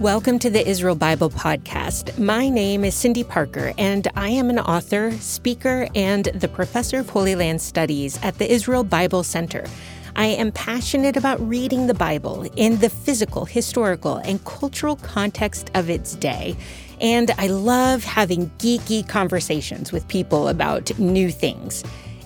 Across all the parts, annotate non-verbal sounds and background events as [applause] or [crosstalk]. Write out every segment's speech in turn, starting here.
Welcome to the Israel Bible Podcast. My name is Cyndi Parker, and I am an author, speaker, and the professor of Holy Land Studies at the Israel Bible Center. I am passionate about reading the Bible in the physical, historical, and cultural context of its day. And I love having geeky conversations with people about new things.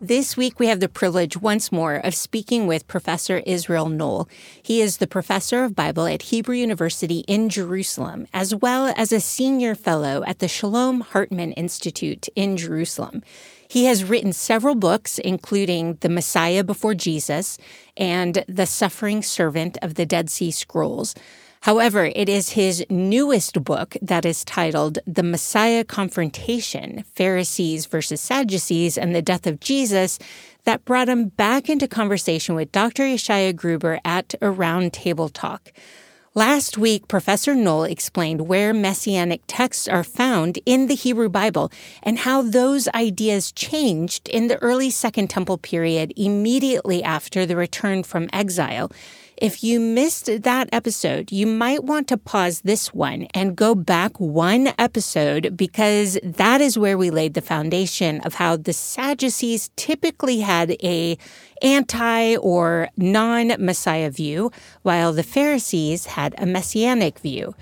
This week, we have the privilege once more of speaking with Professor Israel Knohl. He is the professor of Bible at Hebrew University in Jerusalem, as well as a senior fellow at the Shalom Hartman Institute in Jerusalem. He has written several books, including The Messiah Before Jesus and The Suffering Servant of the Dead Sea Scrolls. However, it is his newest book that is titled The Messiah Confrontation Pharisees versus Sadducees and the Death of Jesus that brought him back into conversation with Dr. Yeshaya Gruber at a roundtable talk. Last week, Professor Knohl explained where messianic texts are found in the Hebrew Bible and how those ideas changed in the early Second Temple period immediately after the return from exile. If you missed that episode, you might want to pause this one and go back one episode because that is where we laid the foundation of how the Sadducees typically had a anti or non-Messiah view, while the Pharisees had a messianic view.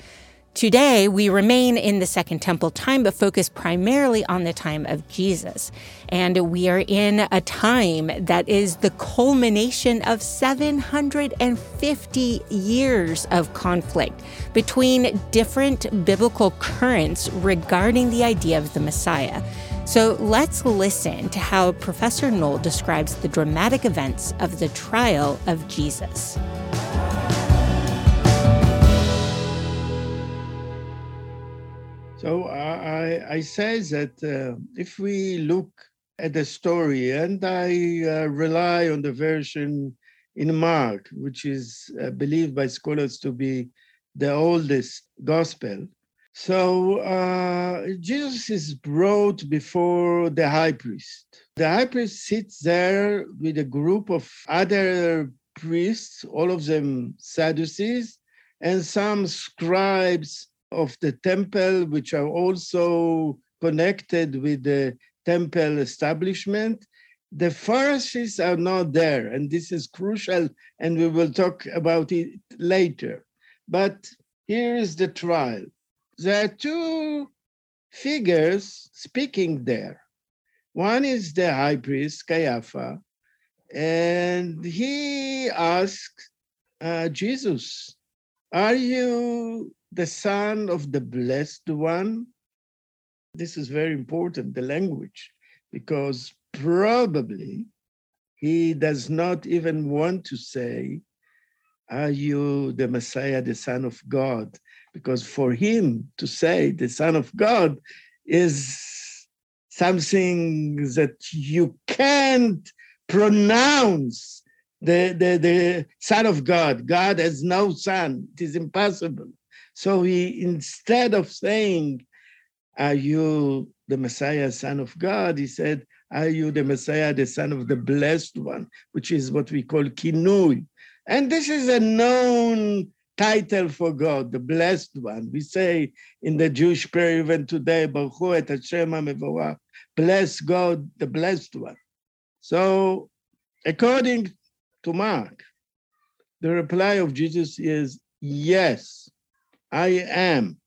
Today, we remain in the Second Temple time, but focus primarily on the time of Jesus. And we are in a time that is the culmination of 750 years of conflict between different biblical currents regarding the idea of the Messiah. So let's listen to how Professor Knohl describes the dramatic events of the trial of Jesus. So I, I say that uh, if we look at the story, and I uh, rely on the version in Mark, which is uh, believed by scholars to be the oldest gospel. So uh, Jesus is brought before the high priest. The high priest sits there with a group of other priests, all of them Sadducees, and some scribes of the temple, which are also connected with the temple establishment. The Pharisees are not there, and this is crucial, and we will talk about it later. But here is the trial. There are two figures speaking there. One is the high priest, Caiaphas, and he asks uh, Jesus, Are you the Son of the Blessed One. This is very important, the language, because probably he does not even want to say, Are you the Messiah, the Son of God? Because for him to say the Son of God is something that you can't pronounce the, the, the Son of God. God has no son. It is impossible. So he, instead of saying, Are you the Messiah, Son of God? He said, Are you the Messiah, the Son of the Blessed One, which is what we call Kinui. And this is a known title for God, the Blessed One. We say in the Jewish prayer even today, Baruch et Hashem bless God, the Blessed One. So, according to Mark, the reply of Jesus is yes. I am.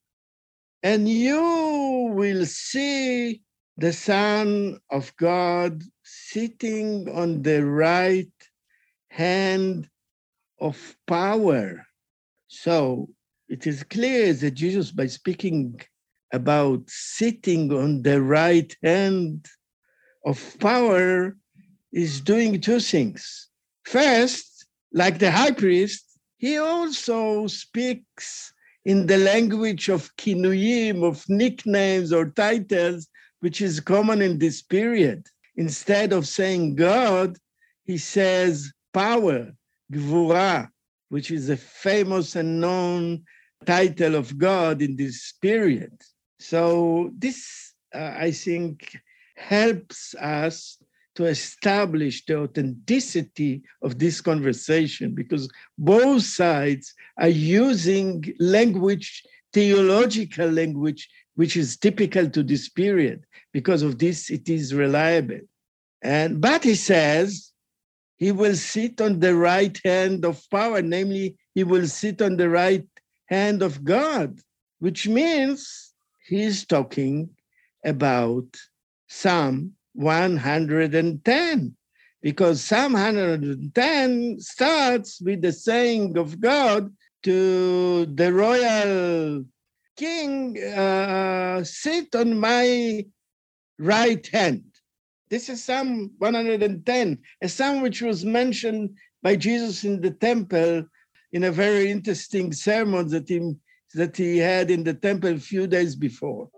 And you will see the Son of God sitting on the right hand of power. So it is clear that Jesus, by speaking about sitting on the right hand of power, is doing two things. First, like the high priest, he also speaks in the language of kinuyim, of nicknames or titles, which is common in this period. Instead of saying God, he says power, Gvura, which is a famous and known title of God in this period. So this, uh, I think, helps us to establish the authenticity of this conversation because both sides are using language, theological language, which is typical to this period. Because of this, it is reliable. And but he says he will sit on the right hand of power, namely, he will sit on the right hand of God, which means he's talking about Psalm 110, because Psalm 110 starts with the saying of God to the royal king, uh, sit on my right hand. This is Psalm 110, a psalm which was mentioned by Jesus in the temple in a very interesting sermon that he, that he had in the temple a few days before.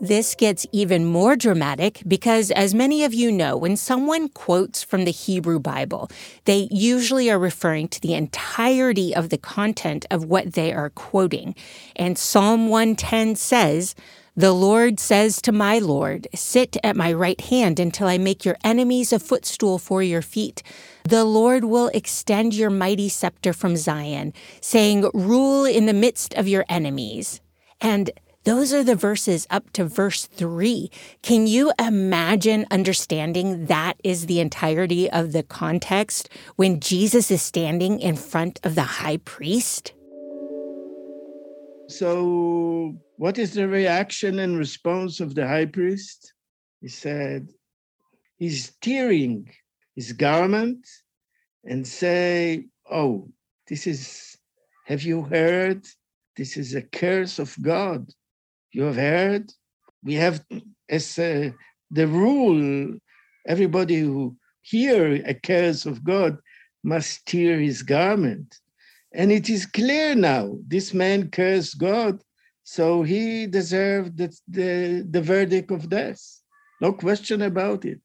This gets even more dramatic because, as many of you know, when someone quotes from the Hebrew Bible, they usually are referring to the entirety of the content of what they are quoting. And Psalm 110 says, The Lord says to my Lord, Sit at my right hand until I make your enemies a footstool for your feet. The Lord will extend your mighty scepter from Zion, saying, Rule in the midst of your enemies. And those are the verses up to verse three. Can you imagine understanding that is the entirety of the context when Jesus is standing in front of the high priest? So, what is the reaction and response of the high priest? He said, He's tearing his garment and say, Oh, this is, have you heard? This is a curse of God. You have heard? We have as uh, the rule, everybody who hear a curse of God must tear his garment. And it is clear now, this man cursed God, so he deserved the, the, the verdict of death. No question about it.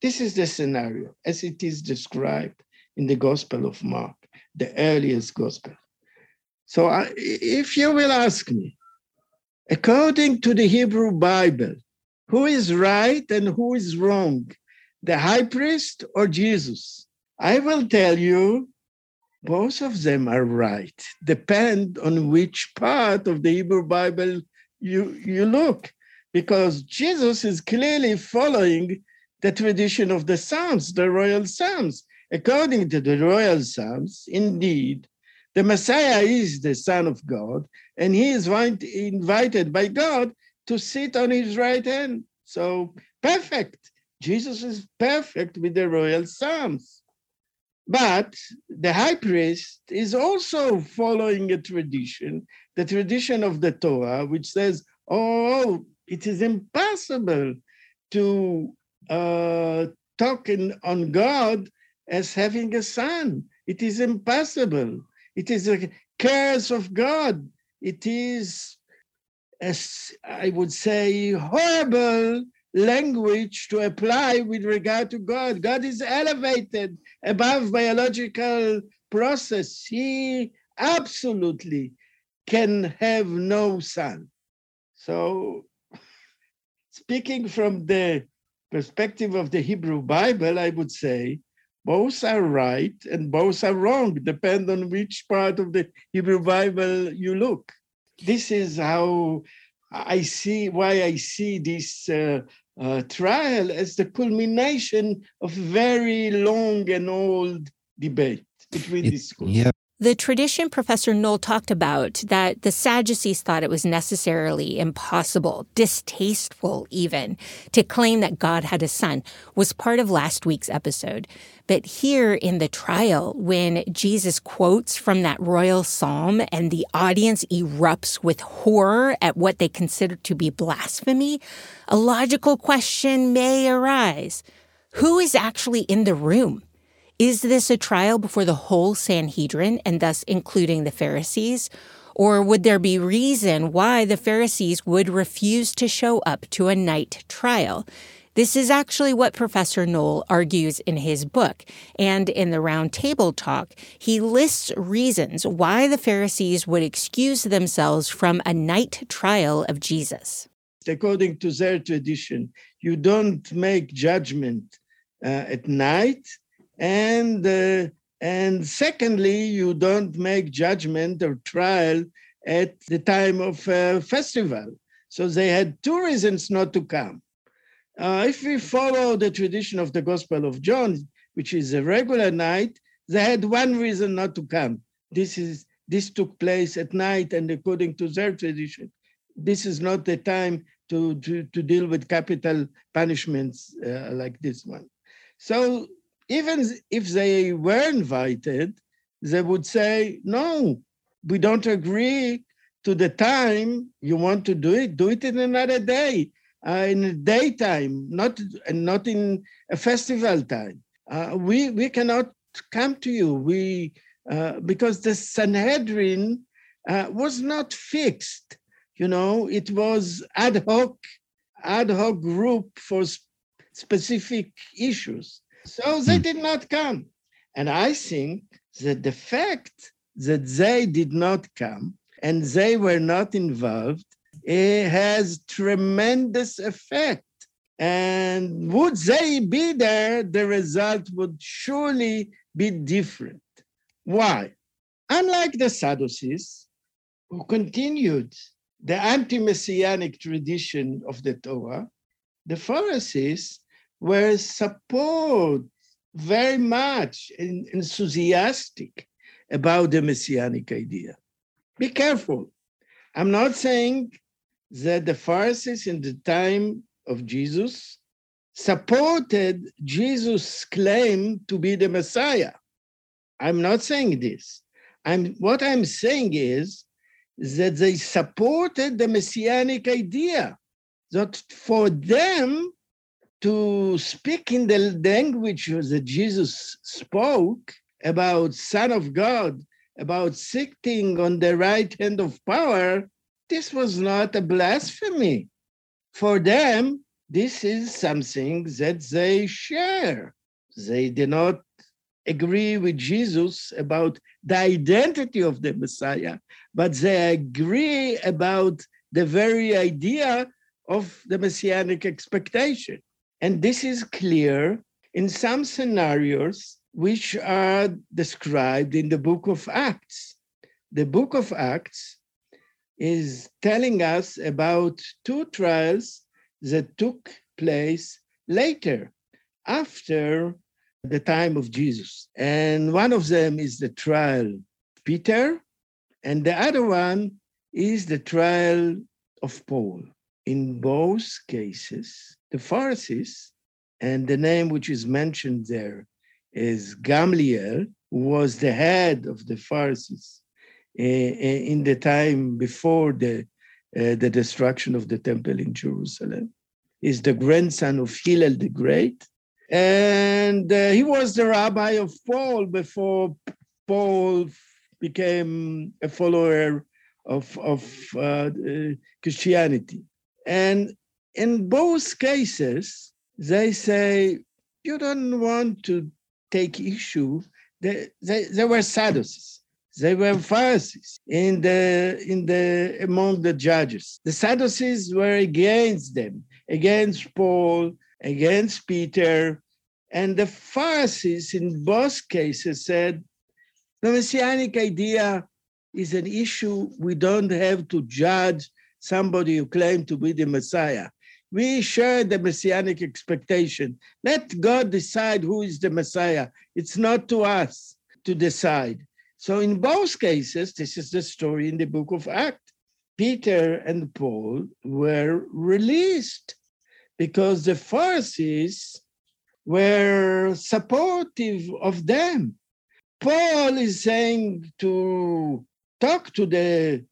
This is the scenario as it is described in the Gospel of Mark, the earliest Gospel. So I, if you will ask me, According to the Hebrew Bible, who is right and who is wrong? The high priest or Jesus? I will tell you, both of them are right. Depend on which part of the Hebrew Bible you, you look, because Jesus is clearly following the tradition of the Psalms, the royal Psalms. According to the royal Psalms, indeed, the Messiah is the Son of God, and he is invited by God to sit on his right hand. So perfect. Jesus is perfect with the royal psalms. But the high priest is also following a tradition, the tradition of the Torah, which says, oh, it is impossible to uh, talk in, on God as having a son. It is impossible. It is a curse of God it is, as I would say, horrible language to apply with regard to God. God is elevated above biological process. He absolutely can have no son. So, [laughs] speaking from the perspective of the Hebrew Bible, I would say both are right and both are wrong, depend on which part of the Hebrew Bible you look. This is how I see why I see this uh, uh, trial as the culmination of very long and old debate between it, these schools. Yeah, the tradition Professor Knohl talked about that the Sadducees thought it was necessarily impossible, distasteful even, to claim that God had a son was part of last week's episode. But here in the trial, when Jesus quotes from that royal psalm and the audience erupts with horror at what they consider to be blasphemy, a logical question may arise. Who is actually in the room? Is this a trial before the whole Sanhedrin and thus including the Pharisees? Or would there be reason why the Pharisees would refuse to show up to a night trial? This is actually what Professor Knohl argues in his book. And in the roundtable talk, he lists reasons why the Pharisees would excuse themselves from a night trial of Jesus. According to their tradition, you don't make judgment uh, at night. And, uh, and secondly, you don't make judgment or trial at the time of a festival. So they had two reasons not to come. Uh, if we follow the tradition of the Gospel of John, which is a regular night, they had one reason not to come. This is this took place at night, and according to their tradition, this is not the time to, to, to deal with capital punishments uh, like this one. So even if they were invited, they would say, no, we don't agree to the time you want to do it, do it in another day uh, in daytime, not not in a festival time. Uh, we we cannot come to you. We uh, because the Sanhedrin uh, was not fixed. You know, it was ad hoc ad hoc group for sp- specific issues. So they hmm. did not come, and I think that the fact that they did not come and they were not involved it has tremendous effect. And would they be there, the result would surely be different. Why? Unlike the Sadducees, who continued the anti messianic tradition of the Torah, the Pharisees were support very much enthusiastic about the messianic idea. Be careful. I'm not saying that the Pharisees in the time of Jesus supported Jesus' claim to be the Messiah. I'm not saying this. I'm what I'm saying is that they supported the messianic idea. That for them to speak in the language that Jesus spoke about Son of God, about sitting on the right hand of power, this was not a blasphemy. For them, this is something that they share. They did not agree with Jesus about the identity of the Messiah, but they agree about the very idea of the messianic expectation. And this is clear in some scenarios which are described in the book of Acts. The book of Acts is telling us about two trials that took place later, after the time of Jesus. And one of them is the trial Peter, and the other one is the trial of Paul. In both cases, the Pharisees, and the name which is mentioned there is Gamliel, who was the head of the Pharisees in the time before the, uh, the destruction of the temple in Jerusalem. He's the grandson of Hillel the Great. And uh, he was the rabbi of Paul before Paul became a follower of, of uh, Christianity. And in both cases, they say, you don't want to take issue. They, they, they were Sadducees. They were Pharisees in the, in the, among the judges. The Sadducees were against them, against Paul, against Peter. And the Pharisees in both cases said, the Messianic idea is an issue we don't have to judge somebody who claimed to be the Messiah. We share the messianic expectation. Let God decide who is the Messiah. It's not to us to decide. So in both cases, this is the story in the book of Acts. Peter and Paul were released because the Pharisees were supportive of them. Paul is saying to talk to the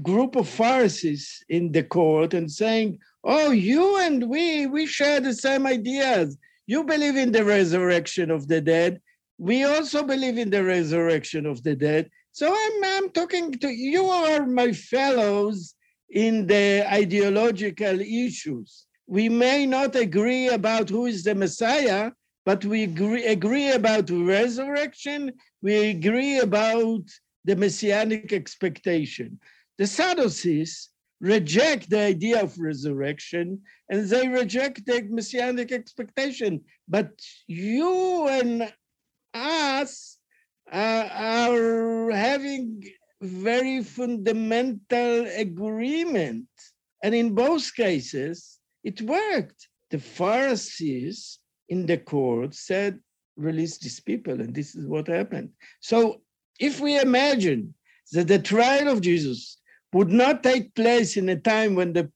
group of Pharisees in the court and saying, Oh, you and we, we share the same ideas. You believe in the resurrection of the dead, we also believe in the resurrection of the dead. So I'm, I'm talking to you are my fellows in the ideological issues. We may not agree about who is the Messiah, but we agree, agree about resurrection. We agree about the messianic expectation. The Sadducees reject the idea of resurrection and they reject the messianic expectation. But you and us uh, are having very fundamental agreement. And in both cases, it worked. The Pharisees in the court said, release these people, and this is what happened. So if we imagine that the trial of Jesus would not take place in a time when the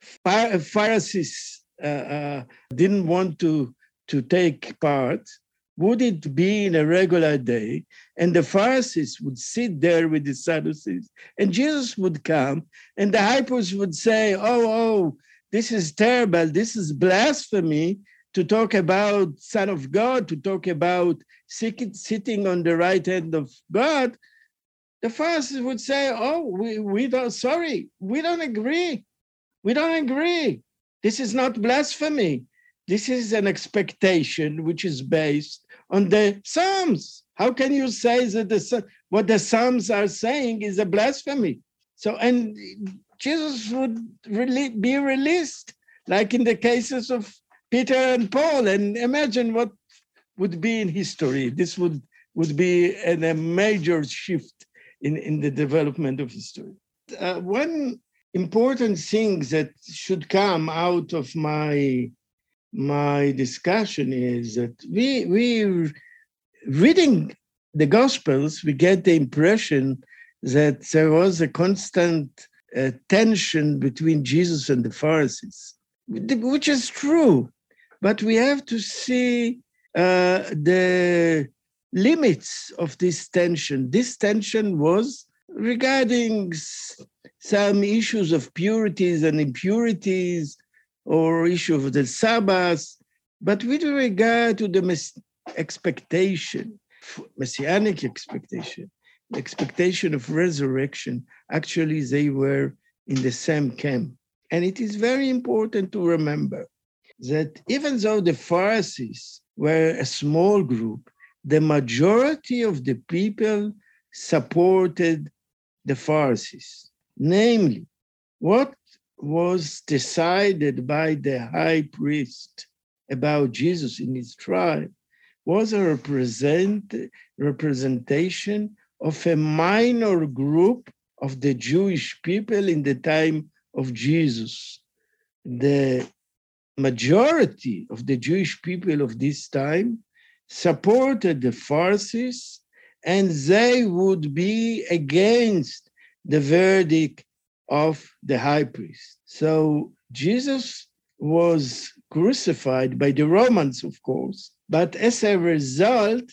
Pharisees uh, uh, didn't want to, to take part, would it be in a regular day? And the Pharisees would sit there with the Sadducees, and Jesus would come, and the priest would say, Oh, oh, this is terrible. This is blasphemy to talk about Son of God, to talk about sitting on the right hand of God. The Pharisees would say, Oh, we, we don't, sorry, we don't agree. We don't agree. This is not blasphemy. This is an expectation which is based on the Psalms. How can you say that the, what the Psalms are saying is a blasphemy? So, and Jesus would really be released, like in the cases of Peter and Paul. And imagine what would be in history. This would, would be an, a major shift in, in the development of history. Uh, one important thing that should come out of my my discussion is that we we reading the gospels we get the impression that there was a constant uh, tension between jesus and the pharisees which is true but we have to see uh, the limits of this tension this tension was regarding some issues of purities and impurities or issue of the Sabbath, but with regard to the expectation, messianic expectation, expectation of resurrection, actually they were in the same camp. And it is very important to remember that even though the Pharisees were a small group, the majority of the people supported the Pharisees. Namely, what was decided by the high priest about Jesus in his trial was a represent, representation of a minor group of the Jewish people in the time of Jesus. The majority of the Jewish people of this time supported the Pharisees and they would be against the verdict of the high priest. So Jesus was crucified by the Romans, of course, but as a result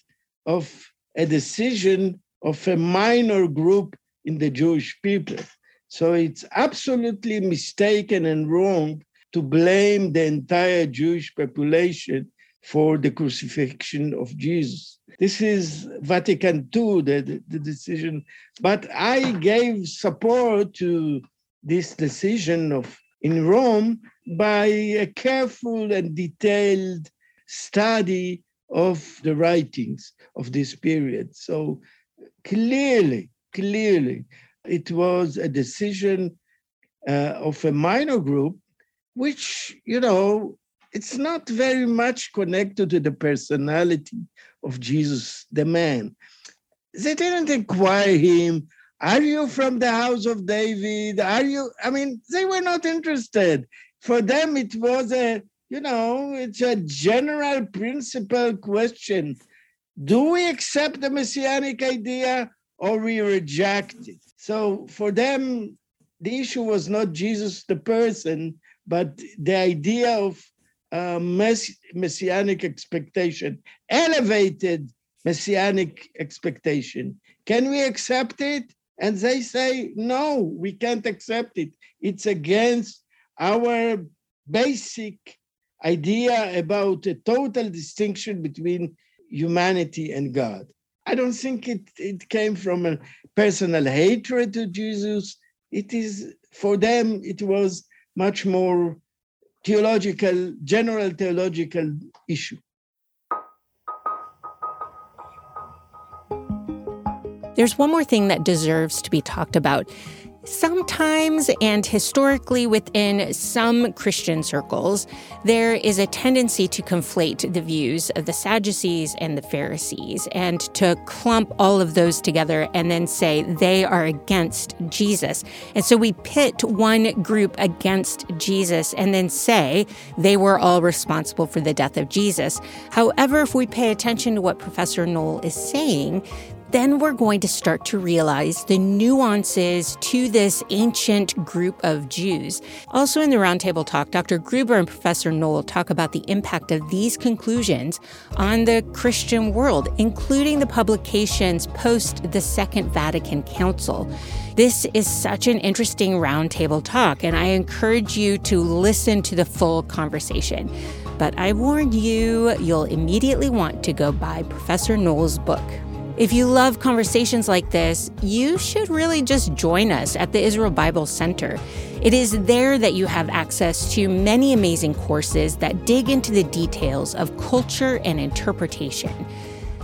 of a decision of a minor group in the Jewish people. So it's absolutely mistaken and wrong to blame the entire Jewish population for the crucifixion of Jesus. This is Vatican II, the, the decision. But I gave support to this decision of in Rome by a careful and detailed study of the writings of this period. So clearly, clearly, it was a decision uh, of a minor group, which, you know, it's not very much connected to the personality of Jesus, the man. They didn't inquire him, are you from the house of David? Are you, I mean, they were not interested. For them, it was a, you know, it's a general principle question. Do we accept the messianic idea or we reject it? So for them, the issue was not Jesus the person, but the idea of mess- messianic expectation, elevated messianic expectation. Can we accept it? And they say, no, we can't accept it. It's against our basic idea about a total distinction between humanity and God. I don't think it, it came from a personal hatred to Jesus. It is, for them, it was much more theological, general theological issue. There's one more thing that deserves to be talked about. Sometimes and historically within some Christian circles, there is a tendency to conflate the views of the Sadducees and the Pharisees and to clump all of those together and then say they are against Jesus. And so we pit one group against Jesus and then say they were all responsible for the death of Jesus. However, if we pay attention to what Professor Knohl is saying, then we're going to start to realize the nuances to this ancient group of Jews. Also, in the roundtable talk, Dr. Gruber and Professor Knohl talk about the impact of these conclusions on the Christian world, including the publications post the Second Vatican Council. This is such an interesting roundtable talk, and I encourage you to listen to the full conversation. But I warn you, you'll immediately want to go buy Professor Knohl's book. If you love conversations like this, you should really just join us at the Israel Bible Center. It is there that you have access to many amazing courses that dig into the details of culture and interpretation.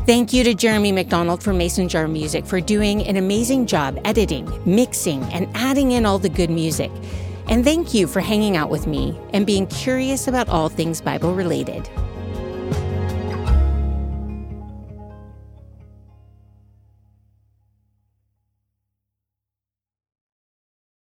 Thank you to Jeremy McDonald from Mason Jar Music for doing an amazing job editing, mixing, and adding in all the good music. And thank you for hanging out with me and being curious about all things Bible related.